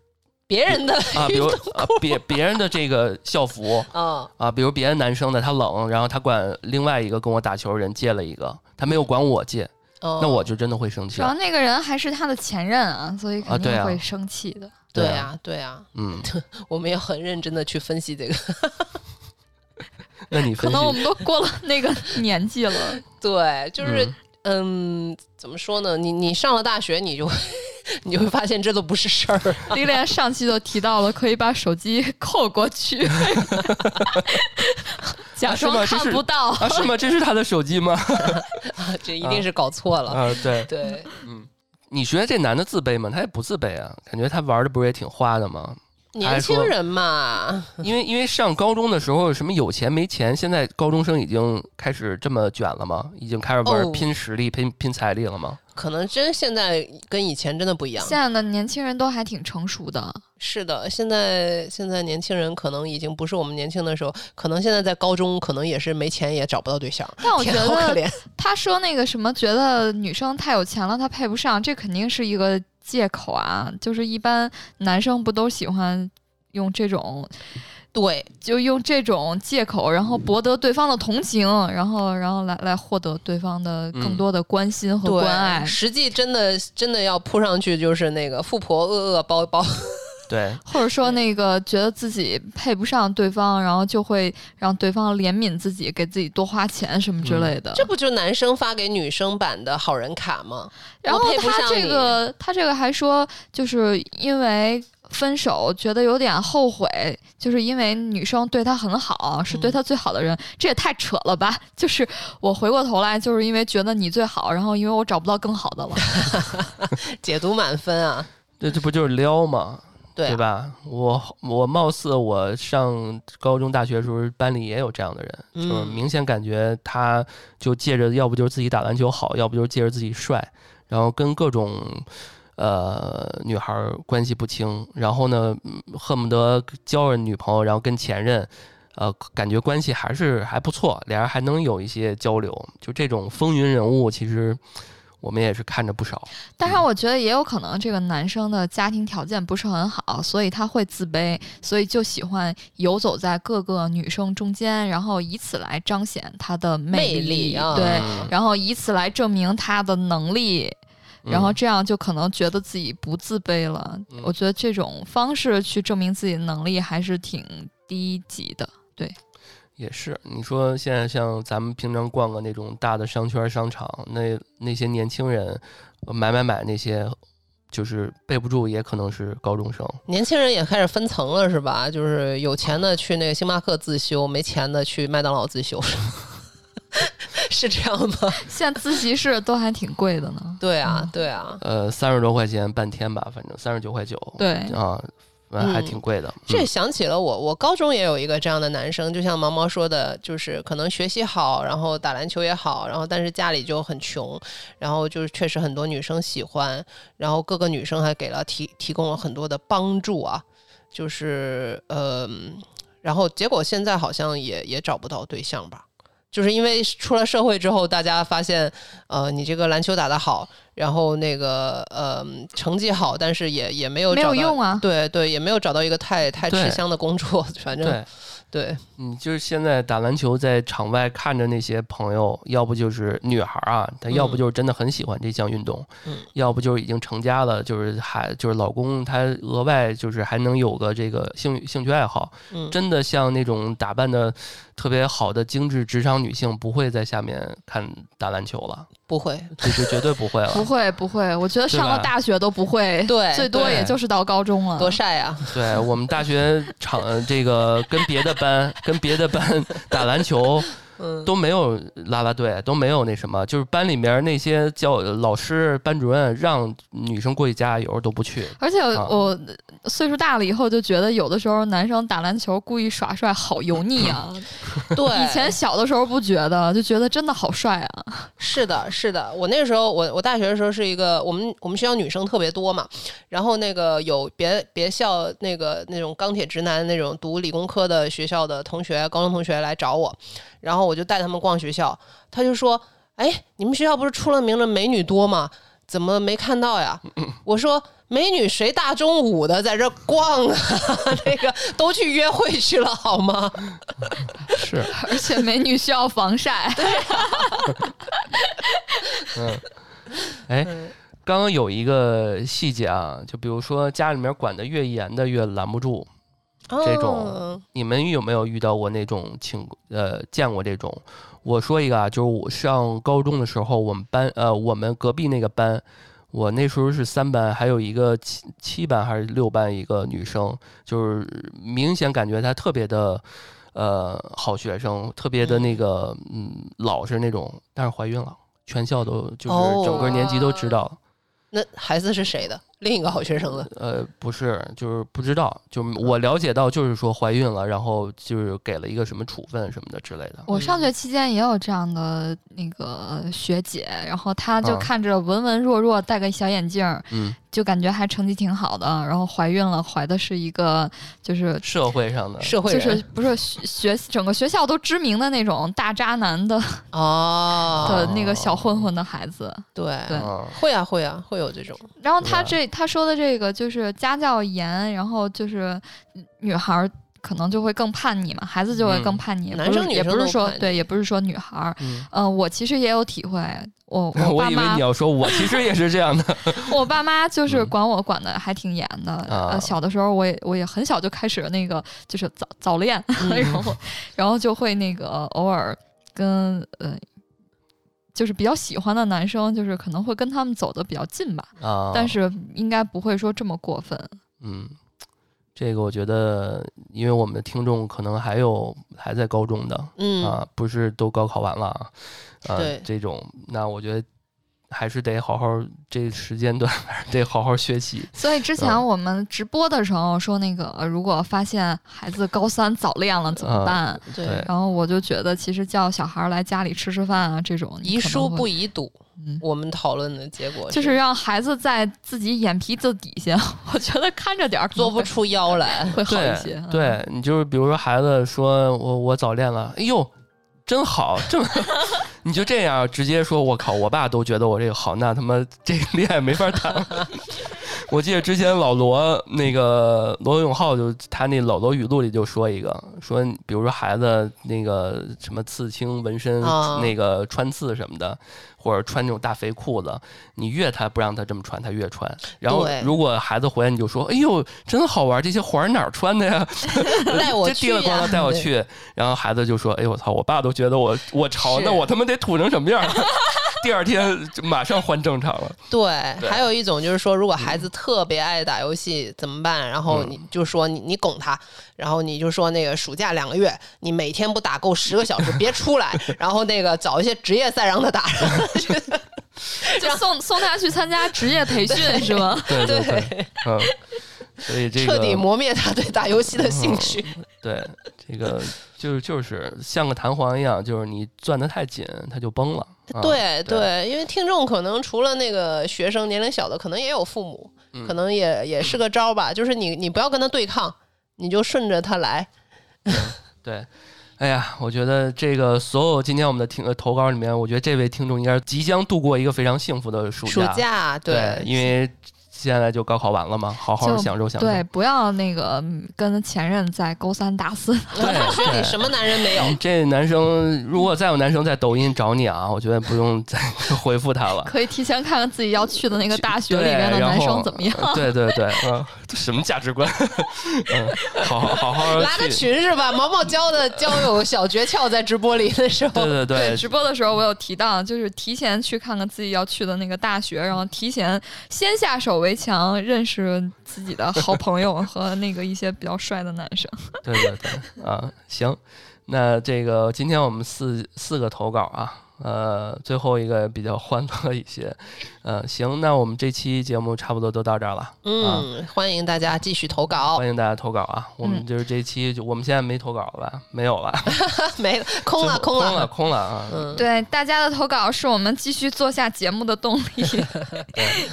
别人的啊，比如啊，别别人的这个校服啊啊，比如别的男生的他冷，然后他管另外一个跟我打球人借了一个，他没有管我借，那我就真的会生气。主要那个人还是他的前任啊，所以肯定会生气的。对啊，对啊，嗯，我们也很认真的去分析这个。那你可能我们都过了那个年纪了，对，就是嗯，怎么说呢？你你上了大学，你就。你会发现这都不是事儿。李莲上期都提到了，可以把手机扣过去，假装看不到啊？是吗？这是他的手机吗？啊，这一定是搞错了啊！对对，嗯，你觉得这男的自卑吗？他也不自卑啊，感觉他玩的不是也挺花的吗？年轻人嘛，因为因为上高中的时候什么有钱没钱，现在高中生已经开始这么卷了吗？已经开始玩拼实力、拼拼财力了吗？可能真现在跟以前真的不一样。现在的年轻人都还挺成熟的。是的，现在现在年轻人可能已经不是我们年轻的时候，可能现在在高中，可能也是没钱也找不到对象。但我觉得他说那个什么，觉得女生太有钱了，他配不上，这肯定是一个。借口啊，就是一般男生不都喜欢用这种对，就用这种借口，然后博得对方的同情，然后然后来来获得对方的更多的关心和关爱。实际真的真的要扑上去，就是那个富婆恶恶包包。对，或者说那个觉得自己配不上对方，然后就会让对方怜悯自己，给自己多花钱什么之类的。这不就男生发给女生版的好人卡吗？然后配不他这个他这个还说，就是因为分手觉得有点后悔，就是因为女生对他很好，是对他最好的人，这也太扯了吧！就是我回过头来，就是因为觉得你最好，然后因为我找不到更好的了。解读满分啊，这这不就是撩吗？对啊吧？我我貌似我上高中、大学的时候，班里也有这样的人，嗯就是明显感觉他就借着要不就是自己打篮球好，要不就是借着自己帅，然后跟各种呃女孩儿关系不清，然后呢，嗯恨不得交了女朋友，然后跟前任。呃，感觉关系还是还不错，俩人还能有一些交流。就这种风云人物，其实我们也是看着不少。但是我觉得也有可能这个男生的家庭条件不是很好，所以他会自卑，所以就喜欢游走在各个女生中间，然后以此来彰显他的魅力，力啊对，嗯然后以此来证明他的能力。然后这样就可能觉得自己不自卑了。嗯我觉得这种方式去证明自己的能力还是挺低级的。也是，你说现在像咱们平常逛个那种大的商圈商场，那那些年轻人呃买买买那些，就是备不住，也可能是高中生。年轻人也开始分层了，是吧？就是有钱的去那个星巴克自修，没钱的去麦当劳自修，是这样吗？现在自习室都还挺贵的呢。对啊嗯，对啊。呃，三十多块钱半天吧，反正三十九块九。对啊，反正还嗯挺贵的。这嗯想起了我，我高中也有一个这样的男生，就像毛毛说的，就是可能学习好，然后打篮球也好，然后但是家里就很穷，然后就是确实很多女生喜欢，然后各个女生还给了提提供了很多的帮助啊，就是呃，然后结果现在好像也也找不到对象吧。就是因为出了社会之后，大家发现，呃，你这个篮球打得好，然后那个呃成绩好，但是也也没有没有找到用啊。对对，也没有找到一个太太吃香的工作，反正对，对。你就是现在打篮球，在场外看着那些朋友，要不就是女孩儿啊，她要不嗯就是真的很喜欢这项运动，嗯。要不就是已经成家了，就是还就是老公他额外就是还能有个这个兴兴趣爱好，嗯，真的像那种打扮的特别好的精致职场女性，不会在下面看打篮球了，不会，这就绝对不会了不。会不会，我觉得上了大学都不会，对最多也就是到高中了。多晒啊！对我们大学场呃这个跟别的班跟别的班打篮球。嗯，都没有啦啦队，都没有那什么，就是班里面那些教老师、班主任让女生过去加油都不去。而且啊我岁数大了以后就觉得，有的时候男生打篮球故意耍帅，好油腻啊！对，以前小的时候不觉得，就觉得真的好帅啊。是的，是的，我那个时候，我我大学的时候是一个，我们我们学校女生特别多嘛，然后那个有别别校那个那种钢铁直男那种读理工科的学校的同学，高中同学来找我，然后我就带他们逛学校，他就说：“哎，你们学校不是出了名的美女多吗？怎么没看到呀？”我说。美女谁大中午的在这逛啊？那个都去约会去了好吗？是，而且美女需要防晒，对 嗯，哎，刚刚有一个细节啊，就比如说家里面管得越严的越拦不住。这种哦你们有没有遇到过那种情呃见过这种？我说一个啊，就是我上高中的时候，我们班呃我们隔壁那个班，我那时候是三班，还有一个七七班还是六班一个女生，就是明显感觉她特别的呃好学生，特别的那个嗯老实那种，但是怀孕了，全校都就是整个年级都知道了。那孩子是谁的？另一个好学生了。呃，不是，就是不知道，就我了解到，就是说怀孕了，然后就是给了一个什么处分什么的之类的。我上学期间也有这样的那个学姐，然后她就啊。看着文文弱弱，戴个小眼镜儿，嗯，就感觉还成绩挺好的，然后怀孕了，怀的是一个就是社会上的，社会就是不是学学整个学校都知名的那种大渣男的哦，的那个小混混的孩子。对。对。嗯会啊会啊会有这种，然后他这他说的这个就是家教严，然后就是女孩儿可能就会更叛逆嘛，孩子就会更嗯叛逆。男生也不是说对，也不是说女孩儿。嗯，嗯、我其实也有体会，我 我以为爸妈你要说，我其实也是这样的。我爸妈就是嗯管我管的还挺严的。啊呃，小的时候我也我也很小就开始那个就是早早恋，嗯 然后然后就会那个偶尔跟呃。就是比较喜欢的男生，就是可能会跟他们走的比较近吧，啊，但是应该不会说这么过分。嗯，这个我觉得，因为我们的听众可能还有还在高中的嗯，啊，不是都高考完了啊，呃对，这种，那我觉得还是得好好这时间段还是 得好好学习。所以之前嗯我们直播的时候说，那个呃如果发现孩子高三早恋了怎么啊办？对对，然后我就觉得，其实叫小孩来家里吃吃饭啊，这种宜疏不宜堵。嗯我们讨论的结果就是让孩子在自己眼皮子底下，我觉得看着点做不出妖来。会好一对些。嗯，对你就是比如说孩子说我我早恋了，哎呦，真好，这么你就这样直接说，我靠，我爸都觉得我这个好，那他妈这个恋爱没法谈了。我记得之前老罗那个罗永浩就他那老罗语录里就说一个，说比如说孩子那个什么刺青、纹身、啊那个穿刺什么的，或者穿那种大肥裤子，你越他不让他这么穿，他越穿。然后如果孩子回来，你就说：“哎呦，真好玩，这些环儿哪儿穿的呀？”带我 这去呀提了带我去，然后孩子就说：“哎呦我操，我爸都觉得我我潮，那我他妈得土成什么样？” 第二天就马上换正常了。对，对还有一种就是说，如果孩子特别爱打游戏怎么办？然后嗯你就说你你拱他，然后你就说那个暑假两个月，你每天不打够十个小时 别出来，然后那个找一些职业赛让他打。就送送他去参加职业培训是吗？对对对，嗯，所以这个彻底磨灭他对打游戏的兴趣。对这个就是就是像个弹簧一样，就是你攥得太紧，他就崩了。啊对对对，因为听众可能除了那个学生年龄小的，可能也有父母，嗯可能也也是个招儿吧。就是你你不要跟他对抗，你就顺着他来。对，哎呀，我觉得这个所有今天我们的听呃投稿里面，我觉得这位听众应该即将度过一个非常幸福的暑暑假对，因为现在就高考完了吗，好好享受享受。对，不要那个嗯跟前任在勾三搭四。对大学里什么男人没有？嗯这男生如果再有男生在抖音找你啊，我觉得不用再 回复他了。可以提前看看自己要去的那个大学里对面的男生怎么样。对对对，嗯，这 什么价值观？嗯，好好好好拉个。群是吧？毛毛教的交友小诀窍，在直播里的时候，对对对，直播的时候我有提到，就是提前去看看自己要去的那个大学，然后提前先下手为强，认识自己的好朋友 和那个一些比较帅的男生。对对对，啊，行，那这个今天我们四四个投稿啊，呃，最后一个比较欢乐一些，呃，行，那我们这期节目差不多都到这儿了，嗯，欢迎大家继续投稿。欢，迎大家投稿啊，我们嗯就是这期就我们现在没投稿了吧？没有了，没 了，空了，空了，了，空了啊！嗯，对大家的投稿是我们继续做下节目的动力，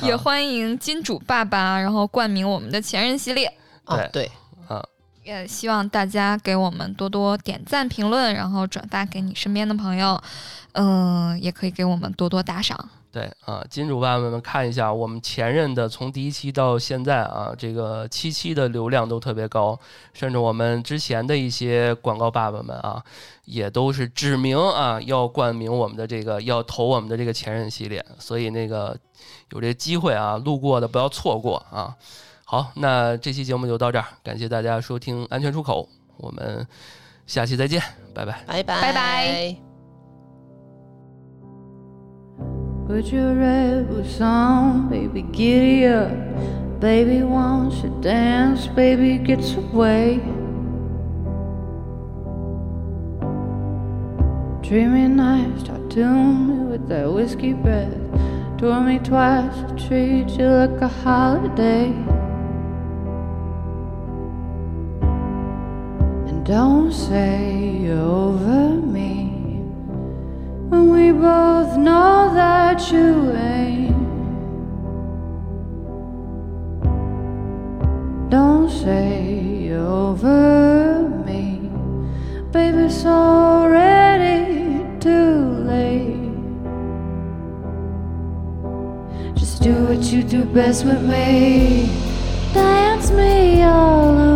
也啊。欢迎金主爸爸，然后冠名我们的前任系列。哦，对，啊，也希望大家给我们多多点赞、评论，然后转发给你身边的朋友。嗯，也可以给我们多多打赏。对啊，金主爸爸们看一下，我们前任的从第一期到现在啊，这个七期的流量都特别高，甚至我们之前的一些广告爸爸们啊，也都是指明啊要冠名我们的这个要投我们的这个前任系列，所以那个有这机会啊，路过的不要错过啊。好，那这期节目就到这儿，感谢大家收听安全出口，我们下期再见，拜拜。拜拜，拜拜。Put your red boots on, baby, giddy up. Baby wants to dance, baby gets away. Dreamy nights tattooed me with that whiskey breath. Tore me twice to treat you like a holiday. Don't say you're over me when we both know that you ain't. Don't say you're over me, baby. It's already too late. Just do what you do best with me. Dance me all around.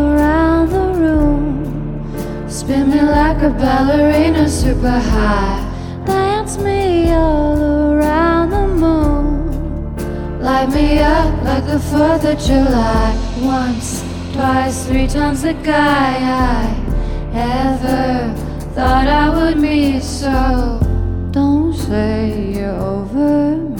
Spin me like a ballerina super high. Dance me all around the moon. Light me up like the 4th of July. Once, twice, three times the guy I ever thought I would meet. So don't say you're over